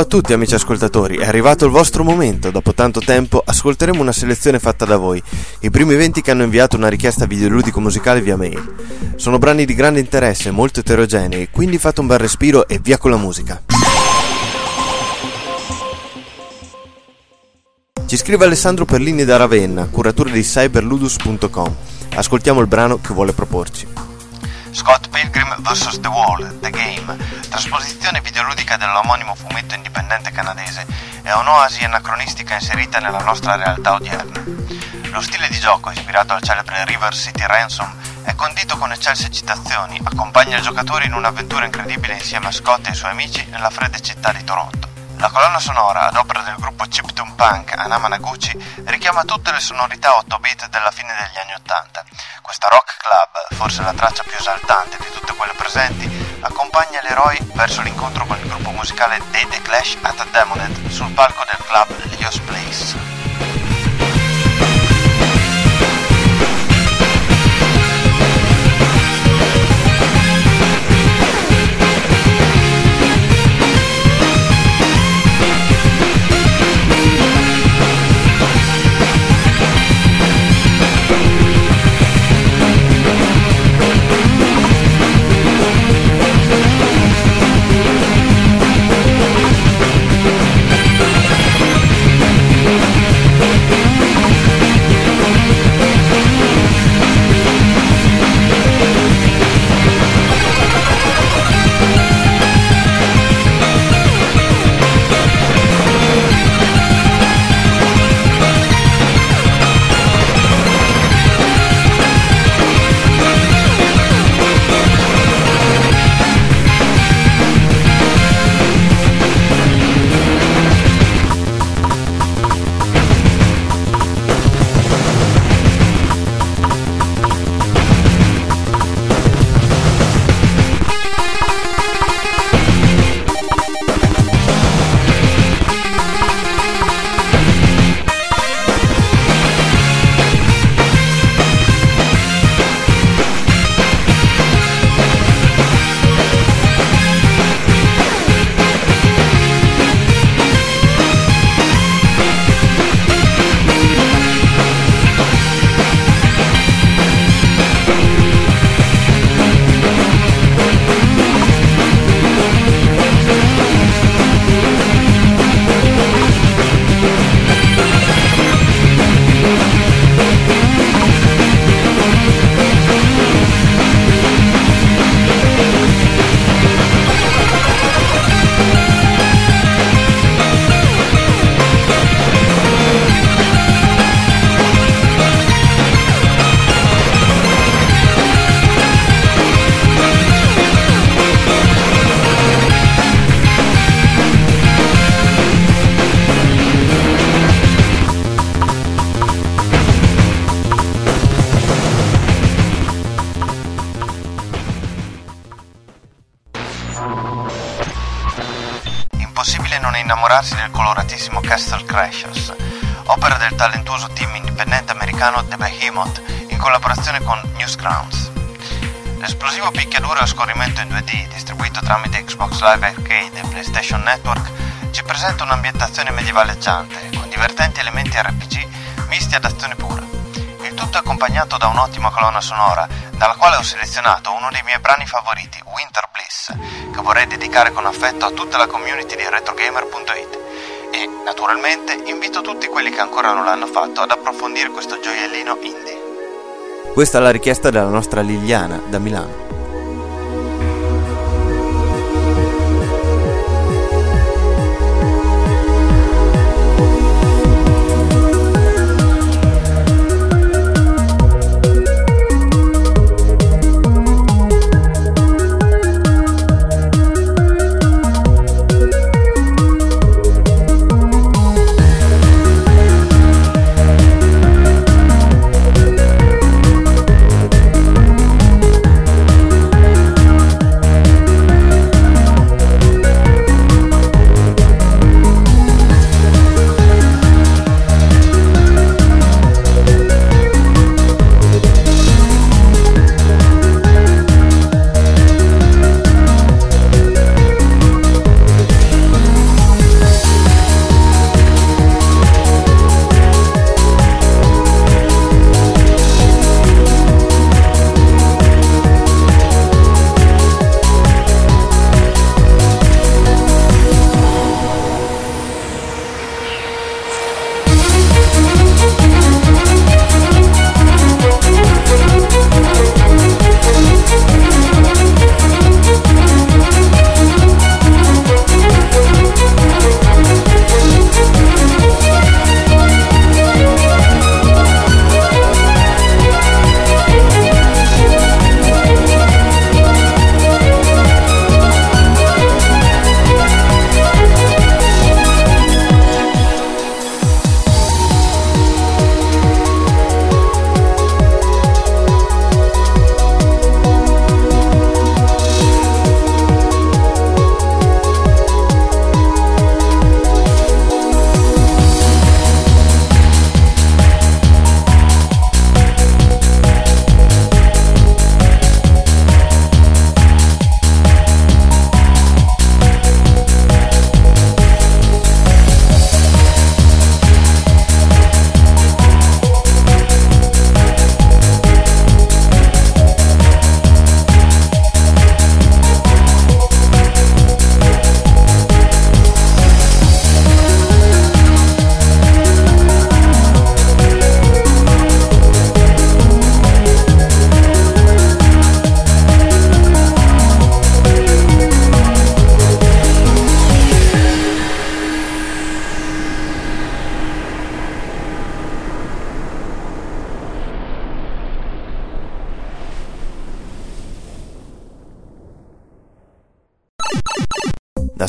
Ciao a tutti amici ascoltatori, è arrivato il vostro momento, dopo tanto tempo ascolteremo una selezione fatta da voi, i primi 20 che hanno inviato una richiesta videoludico musicale via mail. Sono brani di grande interesse, molto eterogenei, quindi fate un bel respiro e via con la musica. Ci scrive Alessandro Perlini da Ravenna, curatore di cyberludus.com. Ascoltiamo il brano che vuole proporci. Scott Pilgrim vs. The Wall, The Game, trasposizione videoludica dell'omonimo fumetto indipendente canadese, è un'oasi anacronistica inserita nella nostra realtà odierna. Lo stile di gioco, ispirato al celebre River City Ransom, è condito con eccelse citazioni, accompagna il giocatore in un'avventura incredibile insieme a Scott e ai suoi amici nella fredda città di Toronto. La colonna sonora, ad opera del gruppo chiptune punk Anama Naguchi, richiama tutte le sonorità 8-bit della fine degli anni 80. Questa rock club, forse la traccia più esaltante di tutte quelle presenti, accompagna l'eroe verso l'incontro con il gruppo musicale Day The Clash at Demonet sul palco del club Leo's Place. Distribuito tramite Xbox Live Arcade e PlayStation Network, ci presenta un'ambientazione medievaleggiante con divertenti elementi RPG misti ad azione pura. Il tutto è accompagnato da un'ottima colonna sonora, dalla quale ho selezionato uno dei miei brani favoriti, Winter Bliss, che vorrei dedicare con affetto a tutta la community di retrogamer.it. E, naturalmente, invito tutti quelli che ancora non l'hanno fatto ad approfondire questo gioiellino indie. Questa è la richiesta della nostra Liliana da Milano.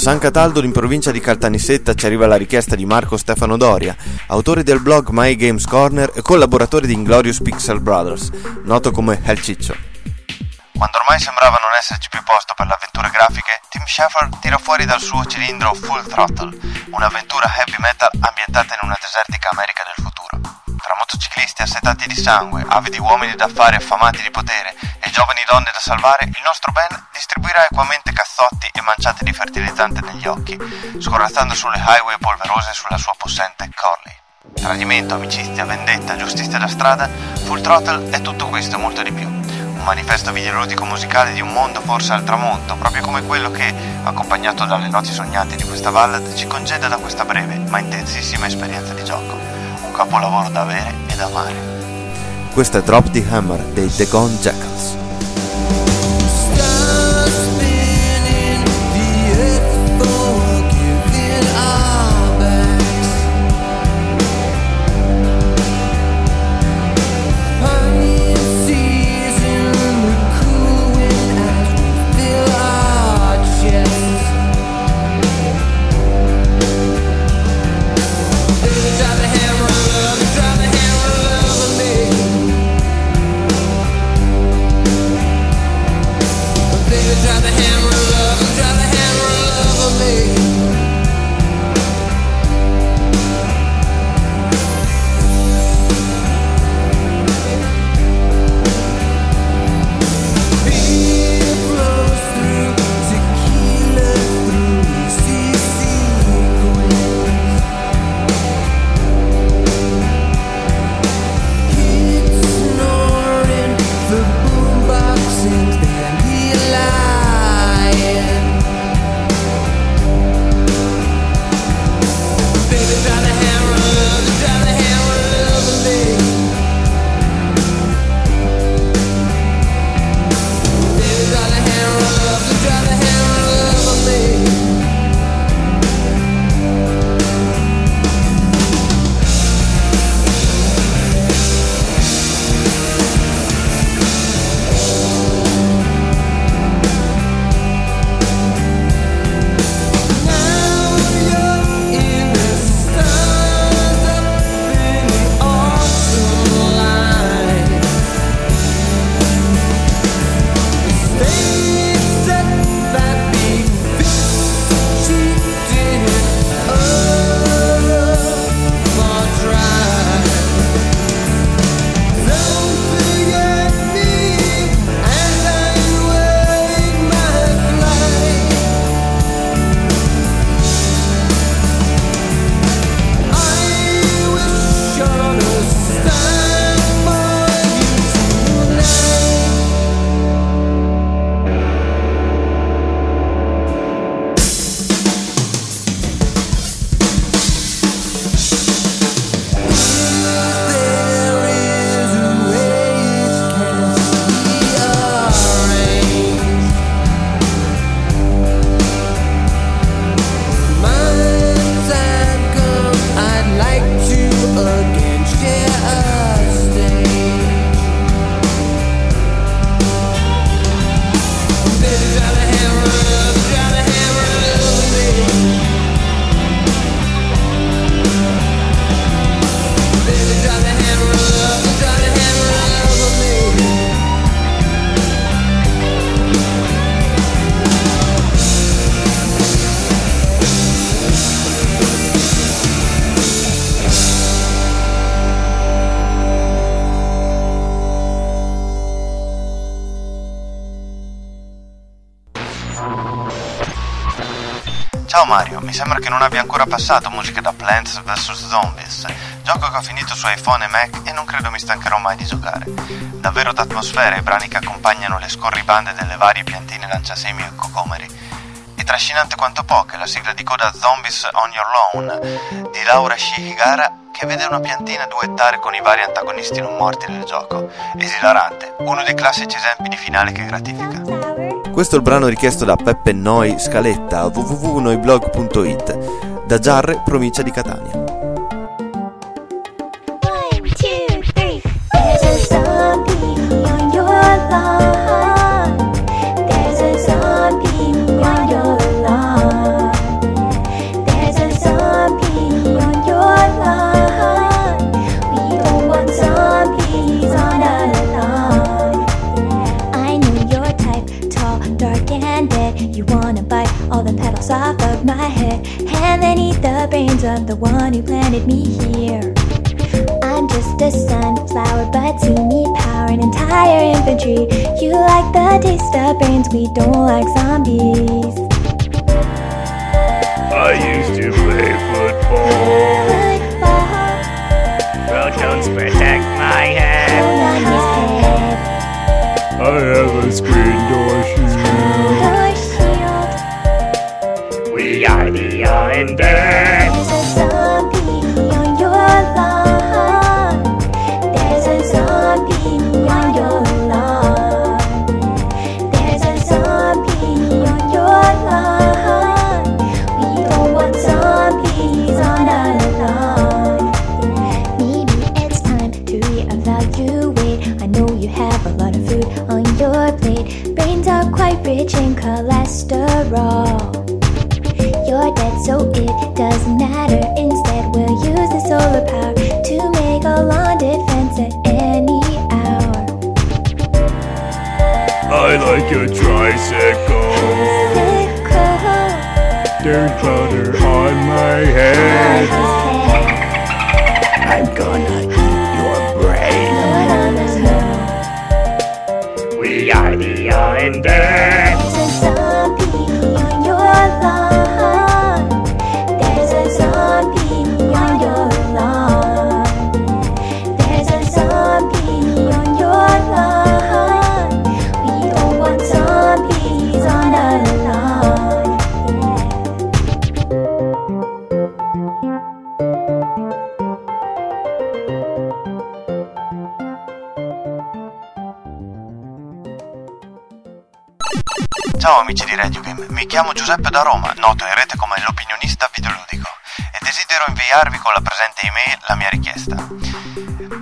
San Cataldo, in provincia di Caltanissetta, ci arriva la richiesta di Marco Stefano Doria, autore del blog My Games Corner e collaboratore di Inglorious Pixel Brothers, noto come El Ciccio. Quando ormai sembrava non esserci più posto per le avventure grafiche, Tim Schafer tira fuori dal suo cilindro Full Throttle, un'avventura heavy metal ambientata in una desertica America del futuro. Tra motociclisti assetati di sangue, avidi uomini d'affari affamati di potere e giovani donne da salvare, il nostro Ben distribuirà equamente cazzotti e manciate di fertilizzante negli occhi, scorazzando sulle highway polverose sulla sua possente Corley. Tradimento, amicizia, vendetta, giustizia da strada, Full Throttle è tutto questo e molto di più. Un manifesto videoludico musicale di un mondo forse al tramonto, proprio come quello che, accompagnato dalle noti sognate di questa ballad, ci congeda da questa breve ma intensissima esperienza di gioco. Capolavoro da avere e da amare. Questo è Drop the Hammer dei The Gone Jackals. Ciao Mario, mi sembra che non abbia ancora passato musica da Plants vs Zombies, gioco che ho finito su iPhone e Mac e non credo mi stancherò mai di giocare. Davvero d'atmosfera i brani che accompagnano le scorribande delle varie piantine lanciasemi e cocomeri. E trascinante quanto poche la sigla di coda Zombies on Your Lawn di Laura Shihigara che vede una piantina duettare con i vari antagonisti non morti del gioco. Esilarante, uno dei classici esempi di finale che gratifica. Questo è il brano richiesto da Peppe Noi Scaletta www.noiblog.it da Giarre, provincia di Catania. Bones of the one who planted me here. I'm just a sunflower, but see me power an entire infantry. You like the taste of brains, we don't like zombies. I used to play football. Football, Protons protect my head. on his head, I have a screen door shield. We are the undead. I like a tricycle. Sickle There's butter on my head. I'm gonna eat your brain. We are the undead. Chiamo Giuseppe da Roma, noto in rete come l'opinionista videoludico e desidero inviarvi con la presente email la mia richiesta.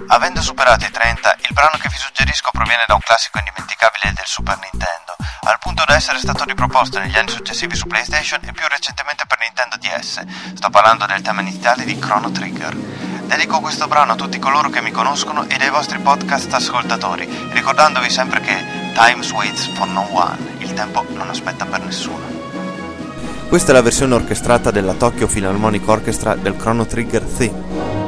Avendo superato i 30, il brano che vi suggerisco proviene da un classico indimenticabile del Super Nintendo, al punto da essere stato riproposto negli anni successivi su PlayStation e più recentemente per Nintendo DS. Sto parlando del tema iniziale di Chrono Trigger. Dedico questo brano a tutti coloro che mi conoscono e ai vostri podcast ascoltatori, ricordandovi sempre che Time waits for no one, il tempo non aspetta per nessuno. Questa è la versione orchestrata della Tokyo Philharmonic Orchestra del Chrono Trigger Theme.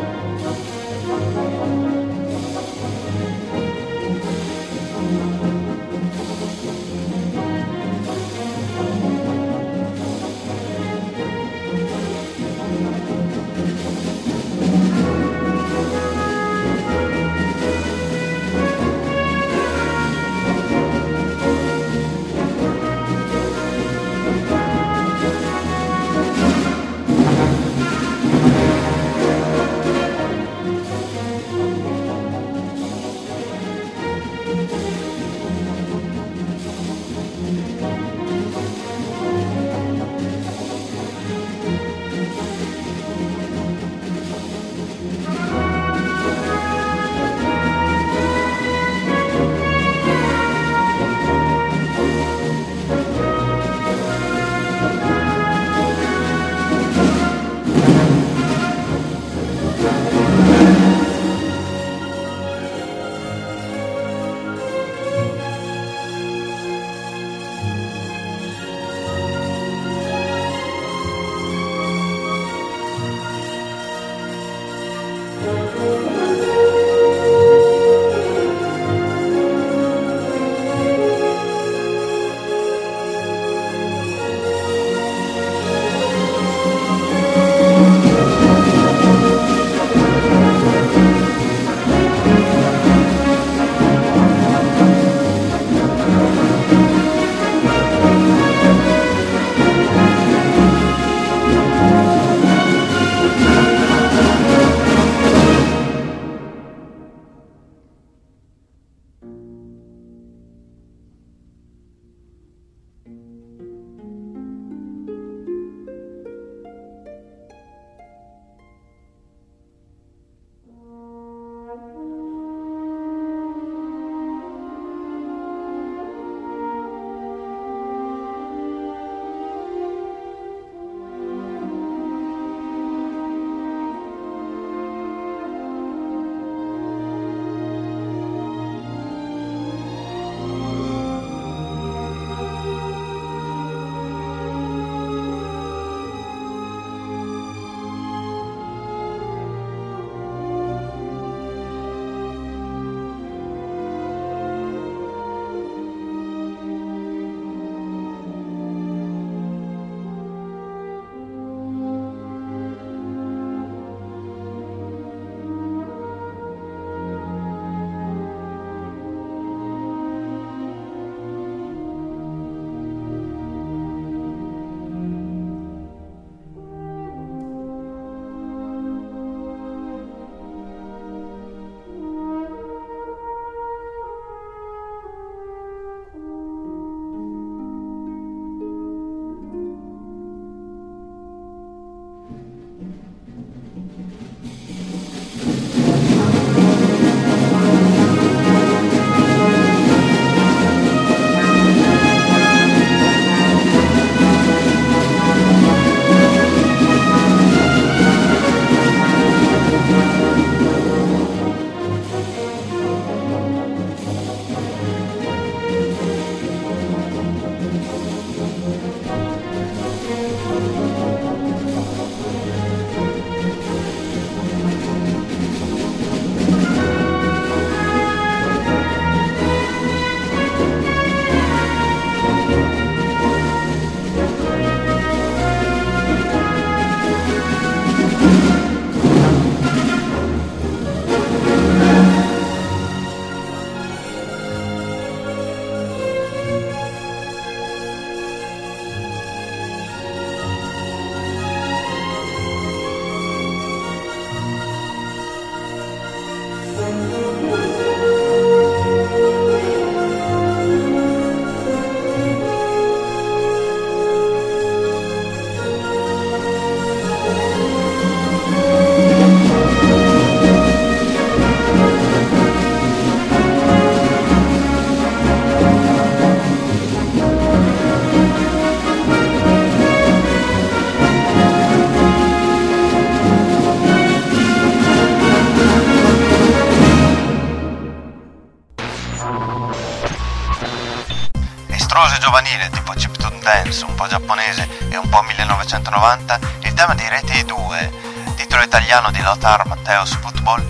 1990, il tema di Rete 2, titolo italiano di Lothar Matthäus Football,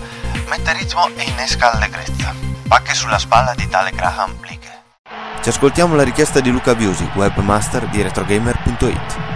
mette ritmo e innesca allegrezza. Pacche sulla spalla di tale Graham Blige. Ci ascoltiamo la richiesta di Luca Biusi, webmaster di retrogamer.it.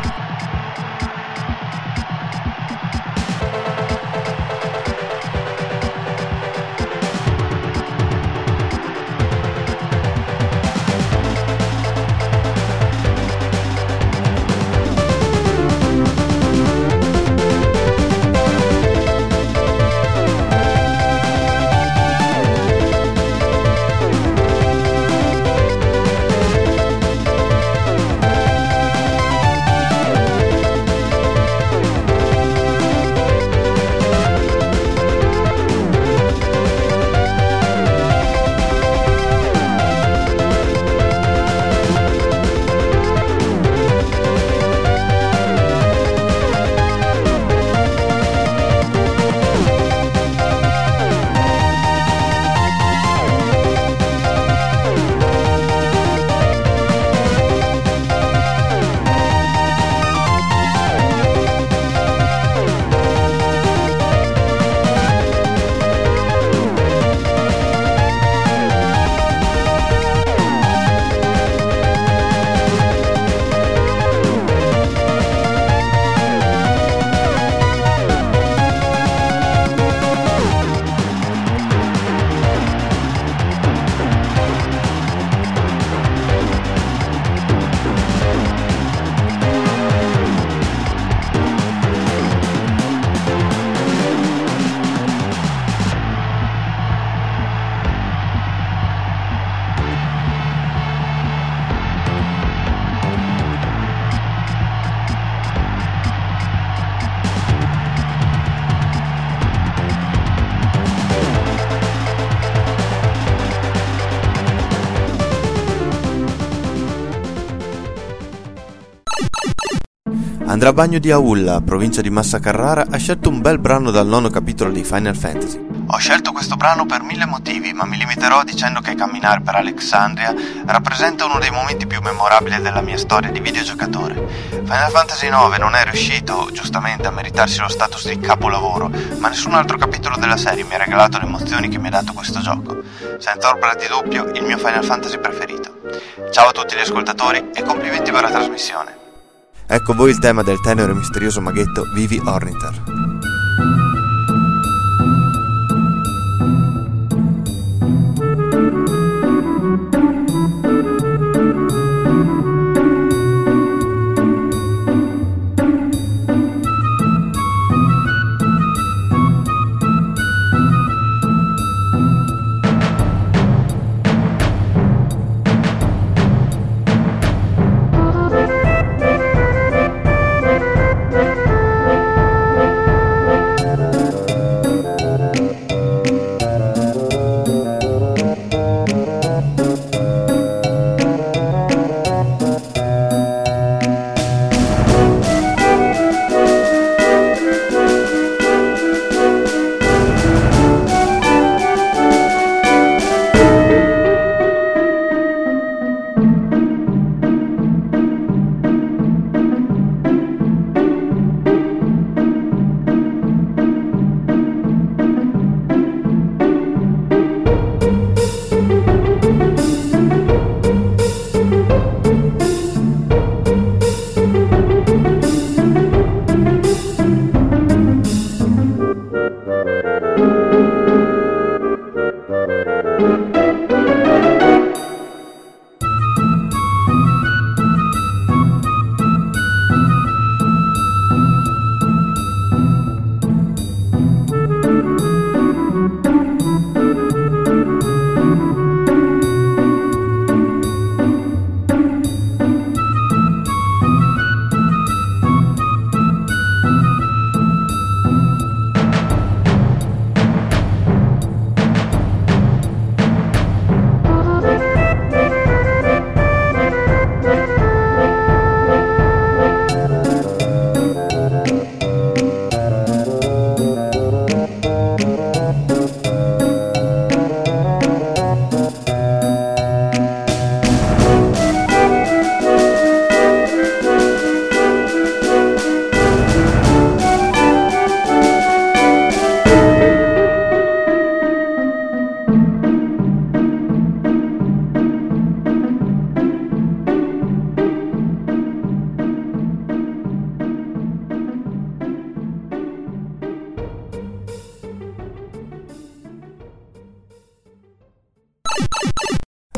Andrea Bagno di Aulla, provincia di Massa Carrara, ha scelto un bel brano dal nono capitolo di Final Fantasy. Ho scelto questo brano per mille motivi, ma mi limiterò dicendo che camminare per Alexandria rappresenta uno dei momenti più memorabili della mia storia di videogiocatore. Final Fantasy IX non è riuscito, giustamente, a meritarsi lo status di capolavoro, ma nessun altro capitolo della serie mi ha regalato le emozioni che mi ha dato questo gioco. Senza ombra di dubbio, il mio Final Fantasy preferito. Ciao a tutti gli ascoltatori e complimenti per la trasmissione. Ecco voi il tema del tenero e misterioso maghetto Vivi Orniter.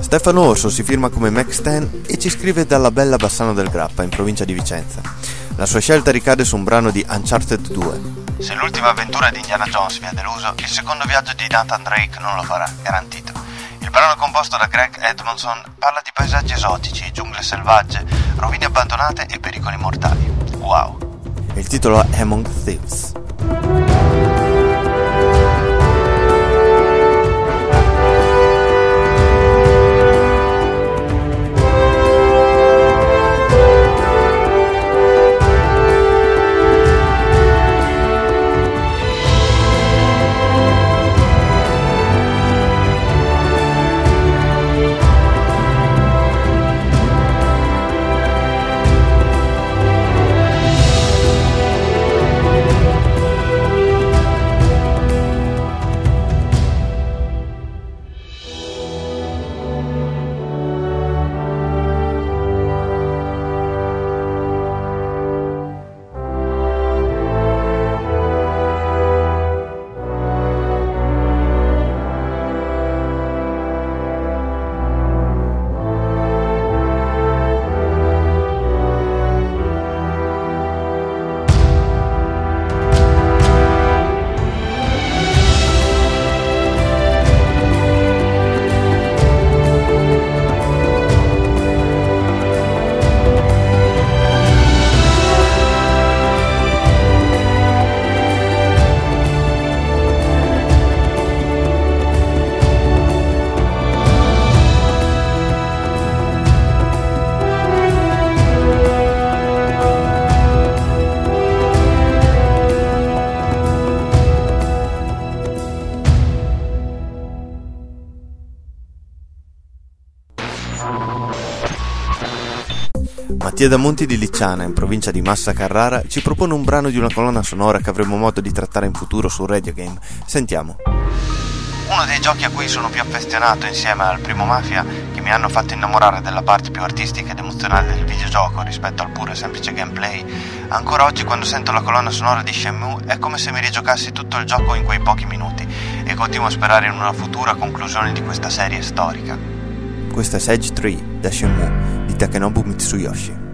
Stefano Orso si firma come Max 10 e ci scrive dalla bella Bassano del Grappa, in provincia di Vicenza. La sua scelta ricade su un brano di Uncharted 2. Se l'ultima avventura di Indiana Jones vi ha deluso, il secondo viaggio di Nathan Drake non lo farà, garantito. Il brano composto da Greg Edmondson parla di paesaggi esotici, giungle selvagge, rovine abbandonate e pericoli mortali. Wow! Il titolo è Among Thieves. Mattia Damonti di Licciana, in provincia di Massa Carrara, ci propone un brano di una colonna sonora che avremo modo di trattare in futuro su Radio Game. Sentiamo. Uno dei giochi a cui sono più affezionato insieme al primo Mafia, che mi hanno fatto innamorare della parte più artistica ed emozionale del videogioco rispetto al puro e semplice gameplay, ancora oggi quando sento la colonna sonora di Shenmue è come se mi rigiocassi tutto il gioco in quei pochi minuti e continuo a sperare in una futura conclusione di questa serie storica. Questo è Sage 3 da Shenmue di Takenobu Mitsuyoshi.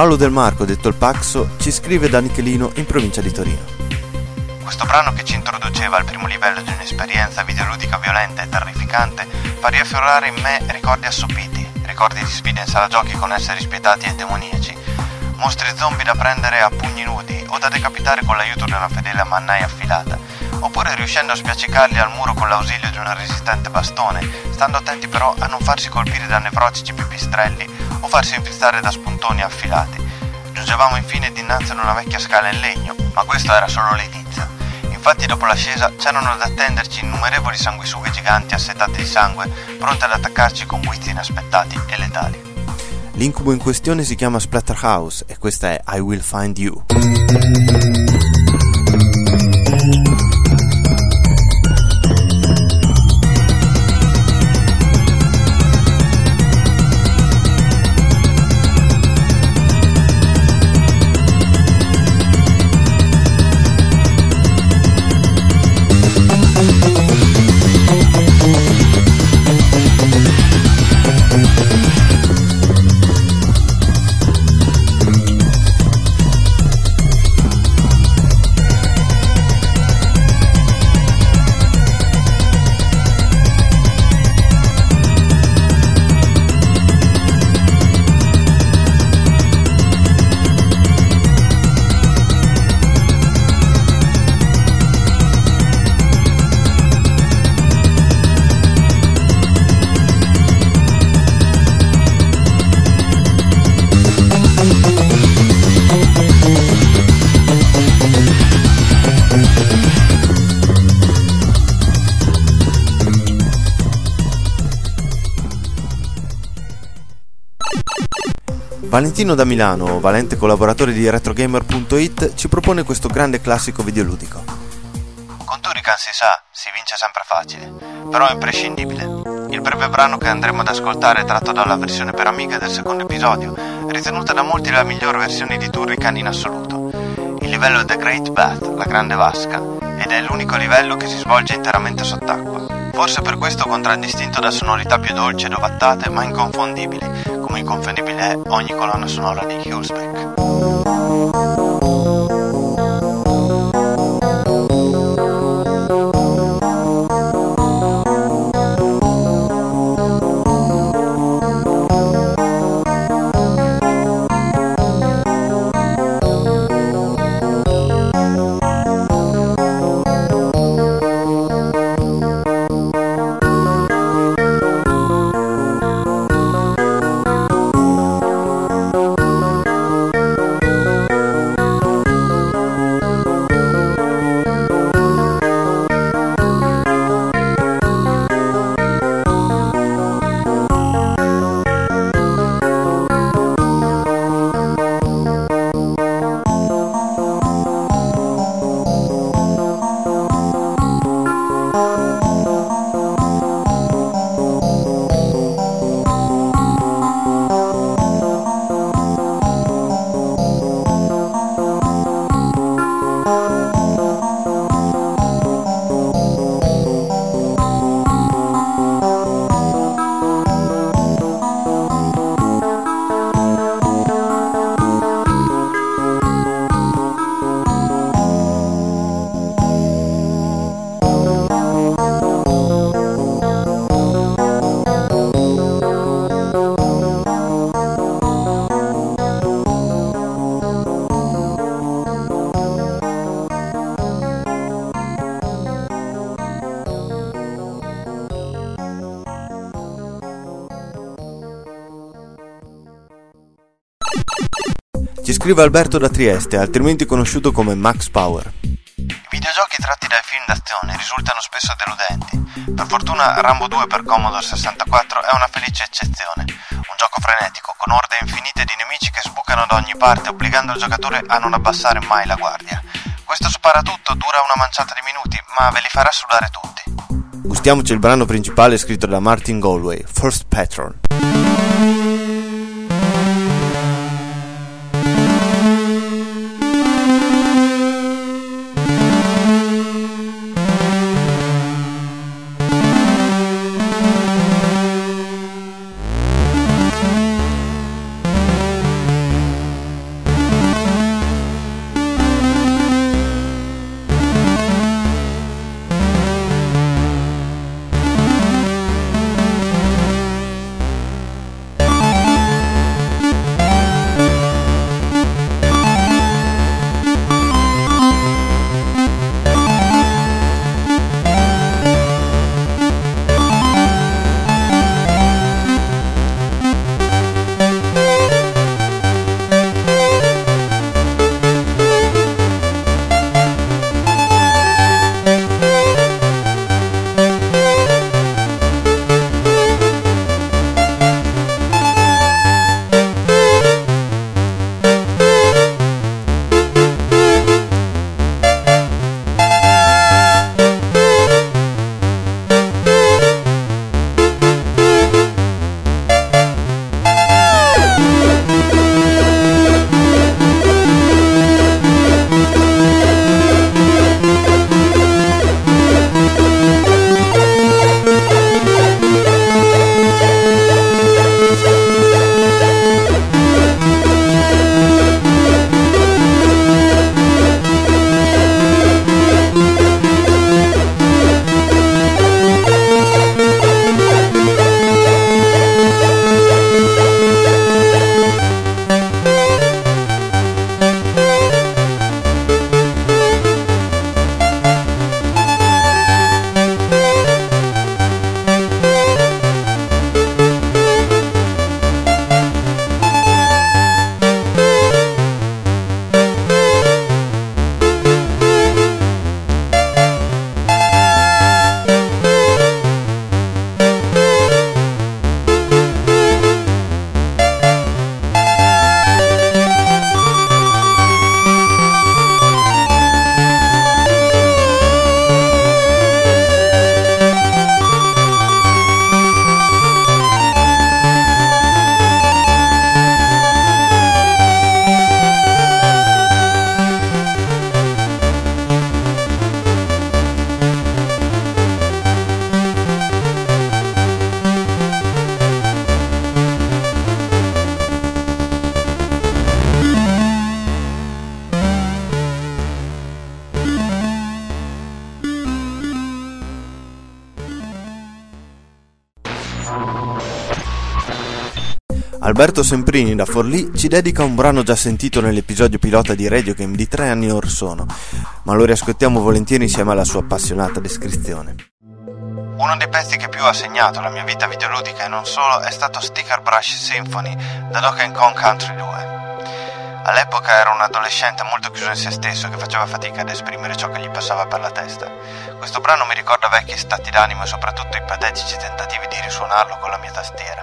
Paolo Del Marco, detto il Paxo, ci scrive da Nichelino in provincia di Torino. Questo brano che ci introduceva al primo livello di un'esperienza videoludica violenta e terrificante fa riaffiorare in me ricordi assopiti, ricordi di sfide in sala giochi con esseri spietati e demoniaci, mostri zombie da prendere a pugni nudi o da decapitare con l'aiuto di una fedele mannaia affilata, oppure riuscendo a spiaccicarli al muro con l'ausilio di un resistente bastone, stando attenti però a non farsi colpire da nevrotici pipistrelli o farsi infestare da spuntoni affilati. Giungevamo infine dinanzi ad una vecchia scala in legno, ma questo era solo l'inizio. Infatti dopo l'ascesa c'erano ad attenderci innumerevoli sanguisughe giganti assetati di sangue, pronte ad attaccarci con guizzi inaspettati e letali. L'incubo in questione si chiama Splatterhouse e questa è I Will Find You. Valentino da Milano, valente collaboratore di RetroGamer.it, ci propone questo grande classico videoludico. Con Turrican si sa, si vince sempre facile, però è imprescindibile. Il breve brano che andremo ad ascoltare è tratto dalla versione per Amiga del secondo episodio, ritenuta da molti la miglior versione di Turrican in assoluto. Il livello è The Great Bath, la grande vasca, ed è l'unico livello che si svolge interamente sott'acqua. Forse per questo contraddistinto da sonorità più dolci ed ovattate, ma inconfondibili, come inconfondibile è ogni colonna sonora di Hulsbeck. Scrive Alberto da Trieste, altrimenti conosciuto come Max Power. I videogiochi tratti dai film d'azione risultano spesso deludenti. Per fortuna Rambo 2 per Commodore 64 è una felice eccezione. Un gioco frenetico, con orde infinite di nemici che sbucano da ogni parte, obbligando il giocatore a non abbassare mai la guardia. Questo sparatutto dura una manciata di minuti, ma ve li farà sudare tutti. Gustiamoci il brano principale scritto da Martin Galway, First Patron. Alberto Semprini da Forlì ci dedica un brano già sentito nell'episodio pilota di Radio Game di tre anni or sono, ma lo riascoltiamo volentieri insieme alla sua appassionata descrizione. Uno dei pezzi che più ha segnato la mia vita videoludica e non solo è stato Sticker Brush Symphony da Donkey Kong Country 2. All'epoca ero un adolescente molto chiuso in se stesso che faceva fatica ad esprimere ciò che gli passava per la testa. Questo brano mi ricorda vecchi stati d'animo e soprattutto i patetici tentativi di risuonarlo con la mia tastiera.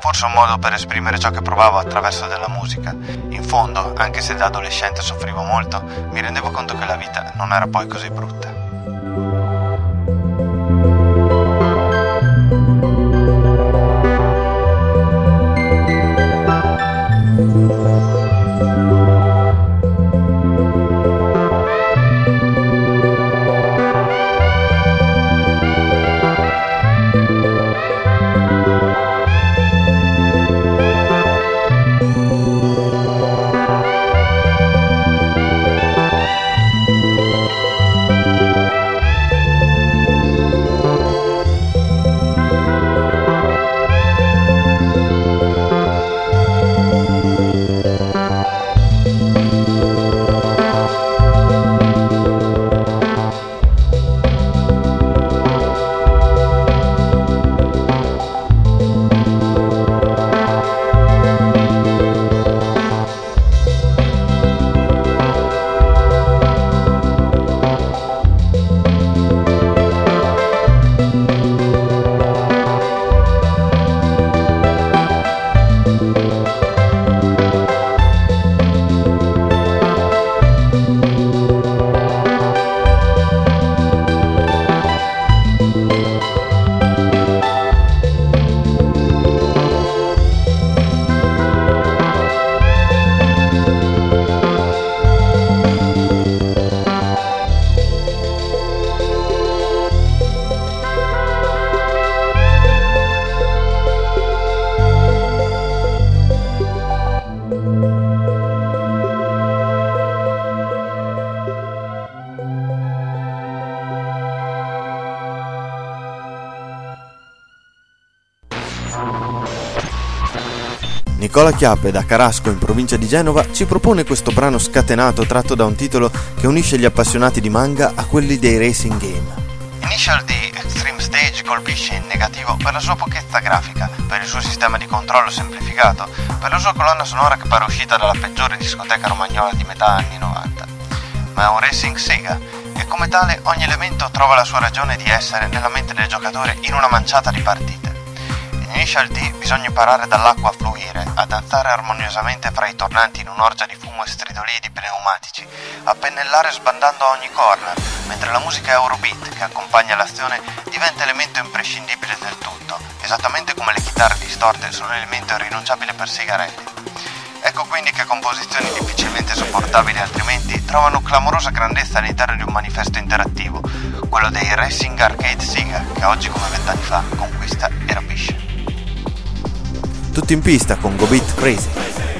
Forse un modo per esprimere ciò che provavo attraverso della musica. In fondo, anche se da adolescente soffrivo molto, mi rendevo conto che la vita non era poi così brutta. Nicola Chiappe da Carasco in provincia di Genova ci propone questo brano scatenato tratto da un titolo che unisce gli appassionati di manga a quelli dei racing game. Initial D Extreme Stage colpisce in negativo per la sua pochezza grafica, per il suo sistema di controllo semplificato, per la sua colonna sonora che pare uscita dalla peggiore discoteca romagnola di metà anni 90. Ma è un racing Sega e come tale ogni elemento trova la sua ragione di essere nella mente del giocatore in una manciata di partite. In Initial D bisogna imparare dall'acqua a fluire, a danzare armoniosamente fra i tornanti in un'orgia di fumo e stridolii di pneumatici, a pennellare sbandando a ogni corner, mentre la musica Eurobeat che accompagna l'azione diventa elemento imprescindibile del tutto, esattamente come le chitarre distorte sono elemento irrinunciabile per Sigarelli. Ecco quindi che composizioni difficilmente sopportabili altrimenti trovano clamorosa grandezza all'interno di un manifesto interattivo, quello dei Racing Arcade Siga, che oggi come vent'anni fa conquista e rapisce. Tutti in pista con Go Beat Crazy.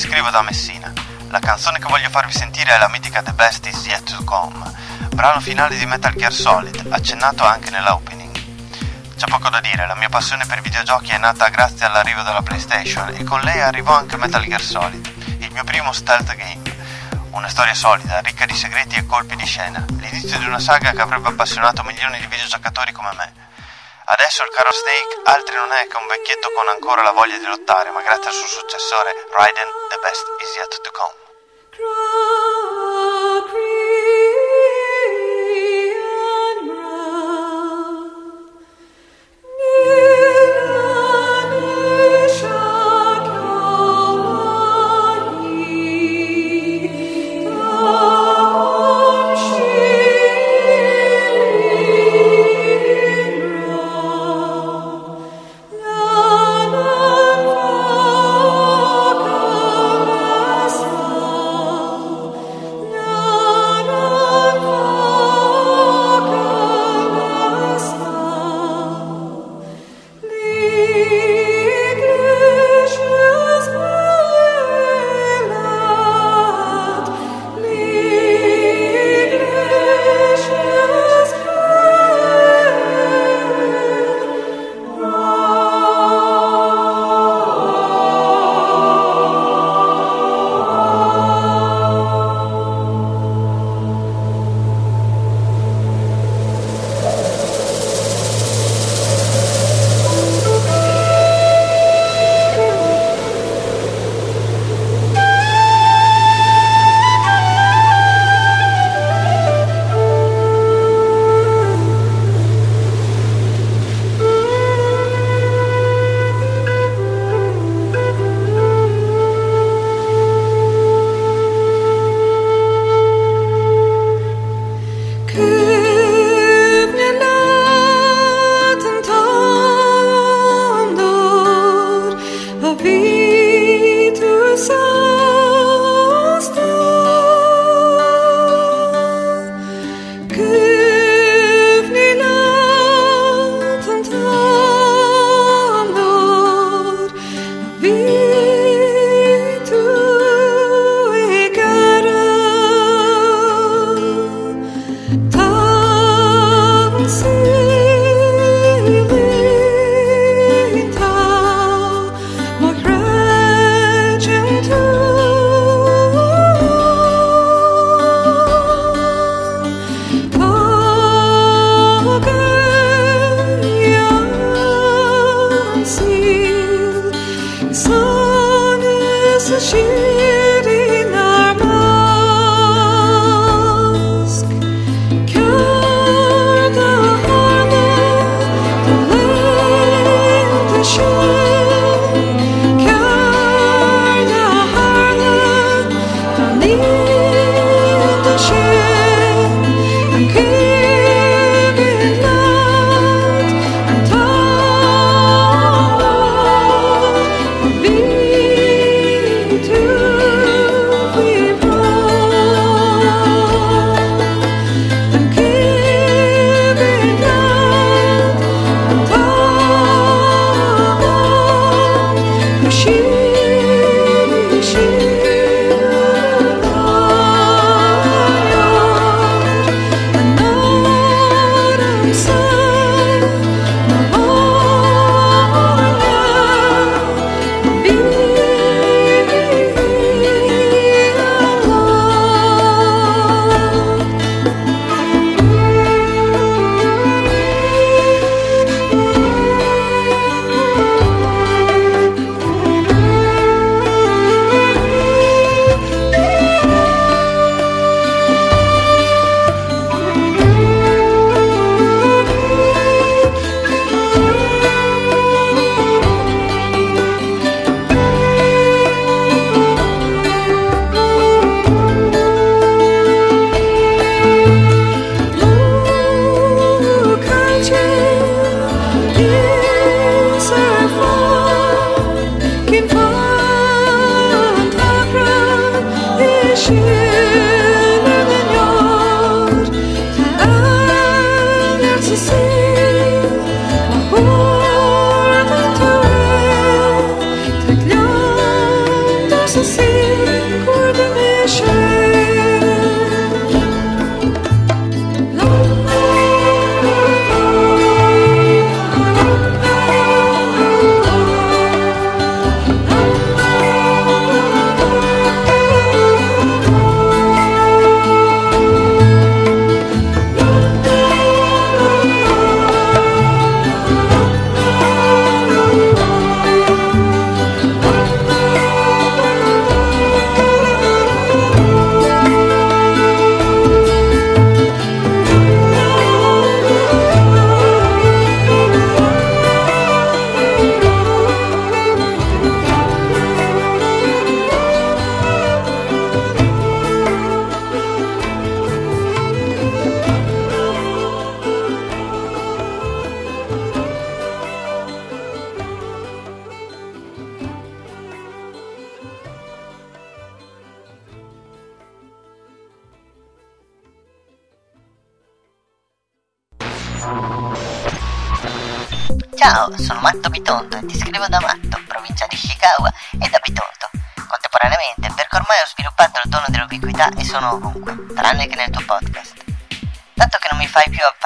Scrivo da Messina. La canzone che voglio farvi sentire è la mitica The Best Is Yet To Come, brano finale di Metal Gear Solid, accennato anche nella opening. C'è poco da dire, la mia passione per i videogiochi è nata grazie all'arrivo della PlayStation e con lei arrivò anche Metal Gear Solid, il mio primo stealth game. Una storia solida, ricca di segreti e colpi di scena, l'inizio di una saga che avrebbe appassionato milioni di videogiocatori come me. Adesso il caro Snake altri non è che un vecchietto con ancora la voglia di lottare, ma grazie al suo successore, Raiden, the best is yet to come.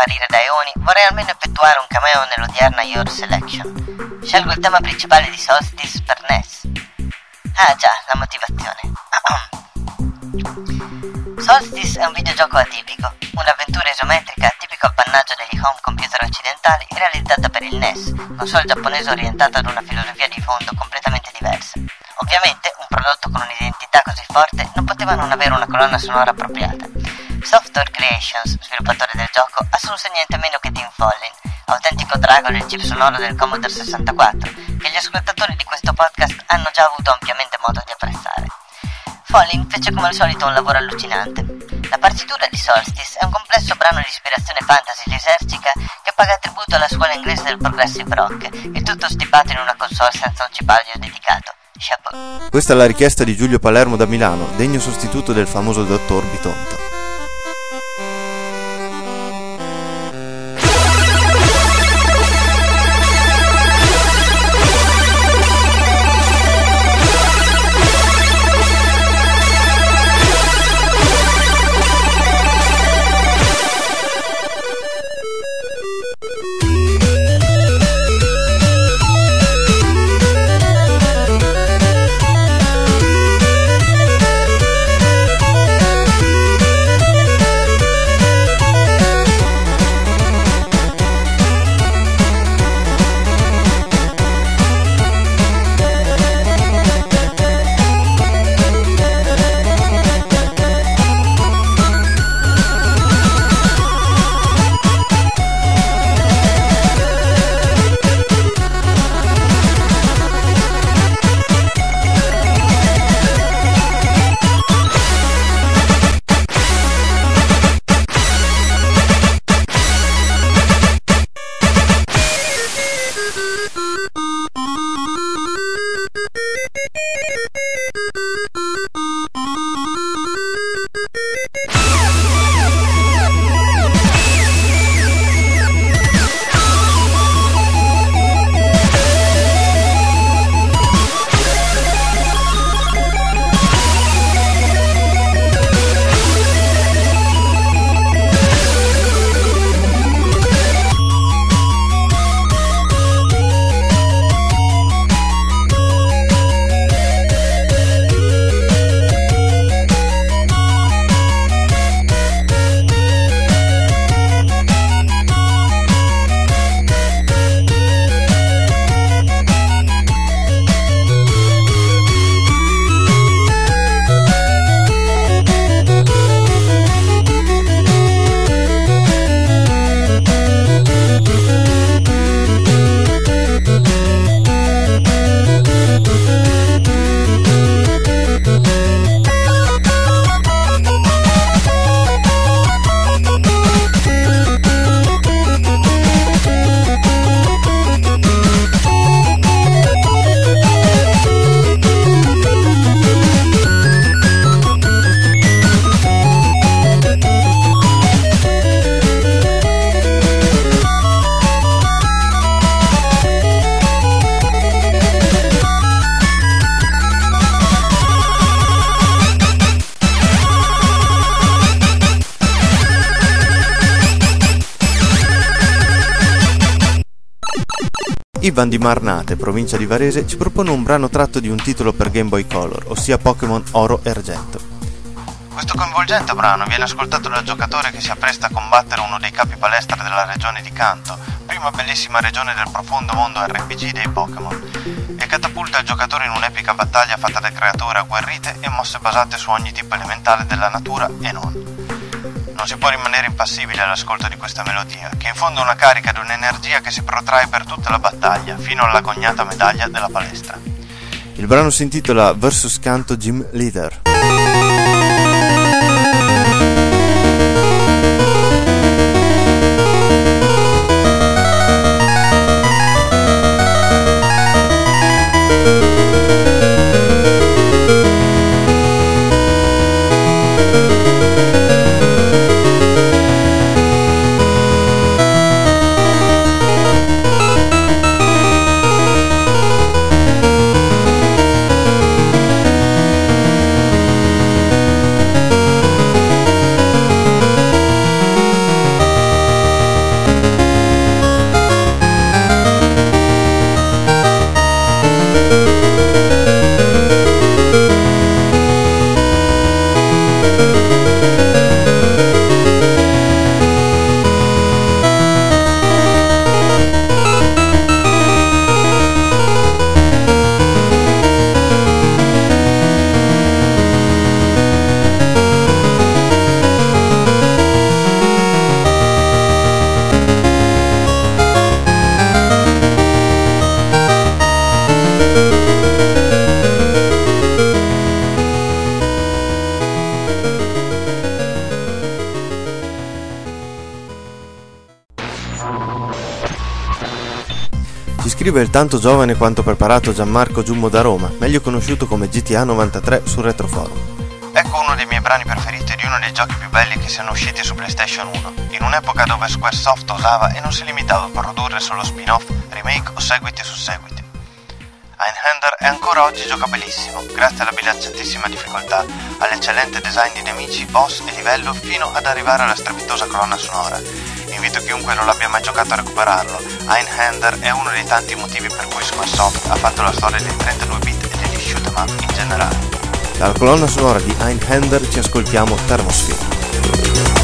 Apparire da eoni, vorrei almeno effettuare un cameo nell'odierna Your Selection. Scelgo il tema principale di Solstice per NES. Ah già, la motivazione. Solstice è un videogioco atipico, un'avventura isometrica tipico appannaggio degli home computer occidentali realizzata per il NES, console giapponese orientata ad una filosofia di fondo completamente diversa. Ovviamente, un prodotto con un'identità così forte non poteva non avere una colonna sonora appropriata. Software Creations, sviluppatore del gioco, assunse niente meno che Tim Follin, autentico drago del chip sonoro del Commodore 64, che gli ascoltatori di questo podcast hanno già avuto ampiamente modo di apprezzare. Follin fece come al solito un lavoro allucinante. La partitura di Solstice è un complesso brano di ispirazione fantasy lisergica che paga tributo alla scuola inglese del progressive rock, il tutto stipato in una console senza un cipaglio dedicato. Chapeau. Questa è la richiesta di Giulio Palermo da Milano, degno sostituto del famoso dottor Bitonto. Ivan di Marnate, provincia di Varese, ci propone un brano tratto di un titolo per Game Boy Color, ossia Pokémon Oro e Argento. Questo coinvolgente brano viene ascoltato dal giocatore che si appresta a combattere uno dei capi palestra della regione di Kanto, prima bellissima regione del profondo mondo RPG dei Pokémon, e catapulta il giocatore in un'epica battaglia fatta da creature agguerrite e mosse basate su ogni tipo elementale della natura e non. Non si può rimanere impassibili all'ascolto di questa melodia, che infonde una carica ed un'energia che si protrae per tutta la battaglia, fino alla cognata medaglia della palestra. Il brano si intitola Versus Canto Gym Leader. Ci scrive il tanto giovane quanto preparato Gianmarco Giummo da Roma, meglio conosciuto come GTA 93 su Retroforum. Ecco uno dei miei brani preferiti di uno dei giochi più belli che siano usciti su PlayStation 1, in un'epoca dove Squaresoft osava e non si limitava a produrre solo spin-off, remake o seguiti su seguiti. Einhander è ancora oggi giocabilissimo, grazie alla bilanciatissima difficoltà, all'eccellente design di nemici, boss e livello fino ad arrivare alla strepitosa colonna sonora. Invito chiunque non l'abbia mai giocato a recuperarlo. Einhander è uno dei tanti motivi per cui Squaresoft ha fatto la storia dei 32 bit e degli shoot 'em up in generale. Dalla colonna sonora di Einhander ci ascoltiamo. Thermosphere.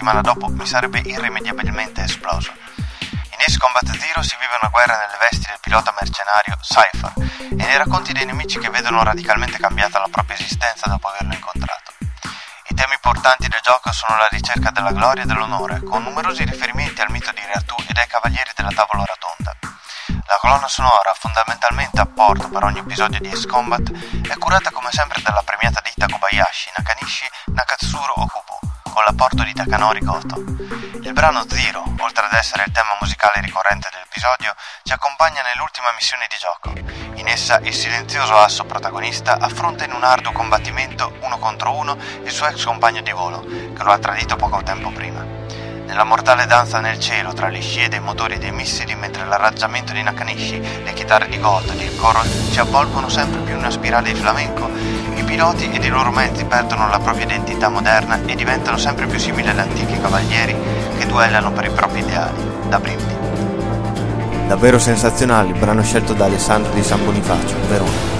Settimana dopo mi sarebbe irrimediabilmente esploso. In Ace Combat Zero si vive una guerra nelle vesti del pilota mercenario Cypher e nei racconti dei nemici che vedono radicalmente cambiata la propria esistenza dopo averlo incontrato. I temi portanti del gioco sono la ricerca della gloria e dell'onore, con numerosi riferimenti al mito di Reatù e dai cavalieri della tavola rotonda. La colonna sonora, fondamentalmente apporto per ogni episodio di Ace Combat, è curata come sempre dalla premiata ditta Kobayashi Nakanishi Nakatsuru Okubu, con l'apporto di Takanori Goto. Il brano Zero, oltre ad essere il tema musicale ricorrente dell'episodio, ci accompagna nell'ultima missione di gioco. In essa il silenzioso asso protagonista affronta in un arduo combattimento uno contro uno il suo ex compagno di volo, che lo ha tradito poco tempo prima. Nella mortale danza nel cielo tra le scie dei motori e dei missili, mentre l'arrangiamento di Nakanishi, le chitarre di Gold ed il coro ci avvolgono sempre più in una spirale di flamenco, i piloti ed i loro mezzi perdono la propria identità moderna e diventano sempre più simili agli antichi cavalieri che duellano per i propri ideali, da brividi. Davvero sensazionale il brano scelto da Alessandro di San Bonifacio, Verona.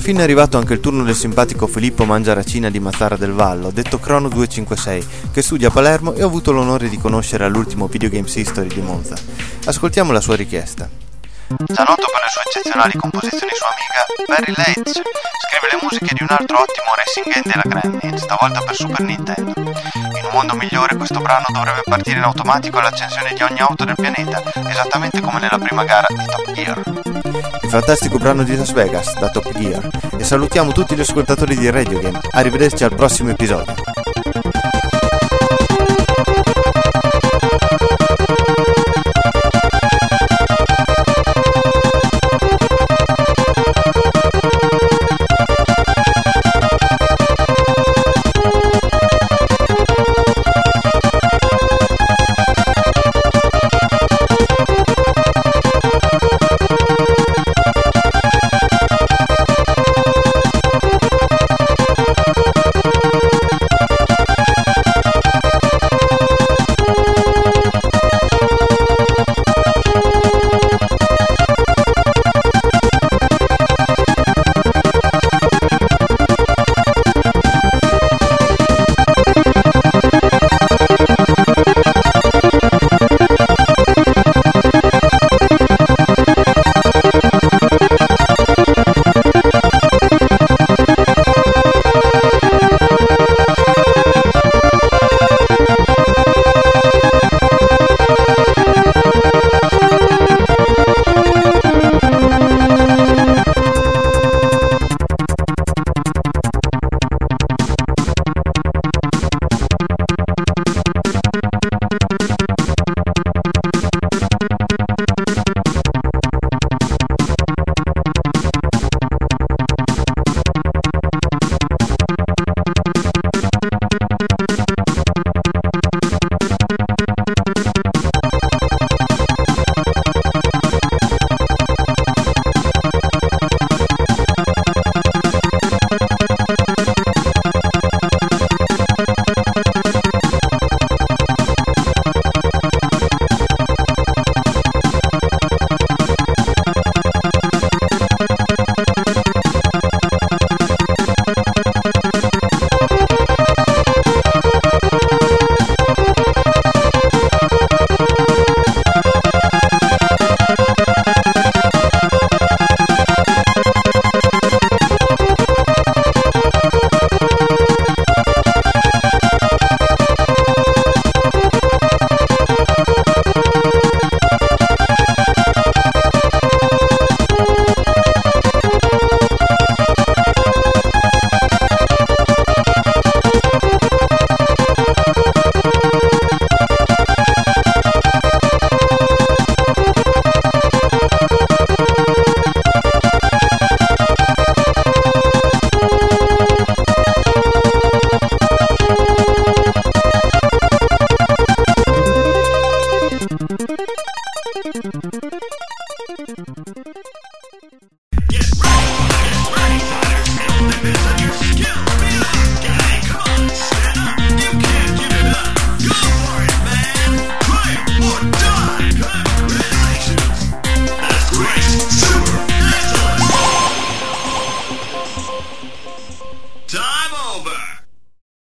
Alla fine è arrivato anche il turno del simpatico Filippo Mangiaracina di Mazzara del Vallo, detto Crono 256, che studia a Palermo e ho avuto l'onore di conoscere all'ultimo Video Games History di Monza. Ascoltiamo la sua richiesta. Già noto per le sue eccezionali composizioni su Amiga, Barry Leitch scrive le musiche di un altro ottimo racing game della Gremlin, stavolta per Super Nintendo. In un mondo migliore questo brano dovrebbe partire in automatico all'accensione di ogni auto del pianeta, esattamente come nella prima gara di Top Gear. Fantastico brano di Las Vegas da Top Gear. E salutiamo tutti gli ascoltatori di Radio Game. Arrivederci al prossimo episodio.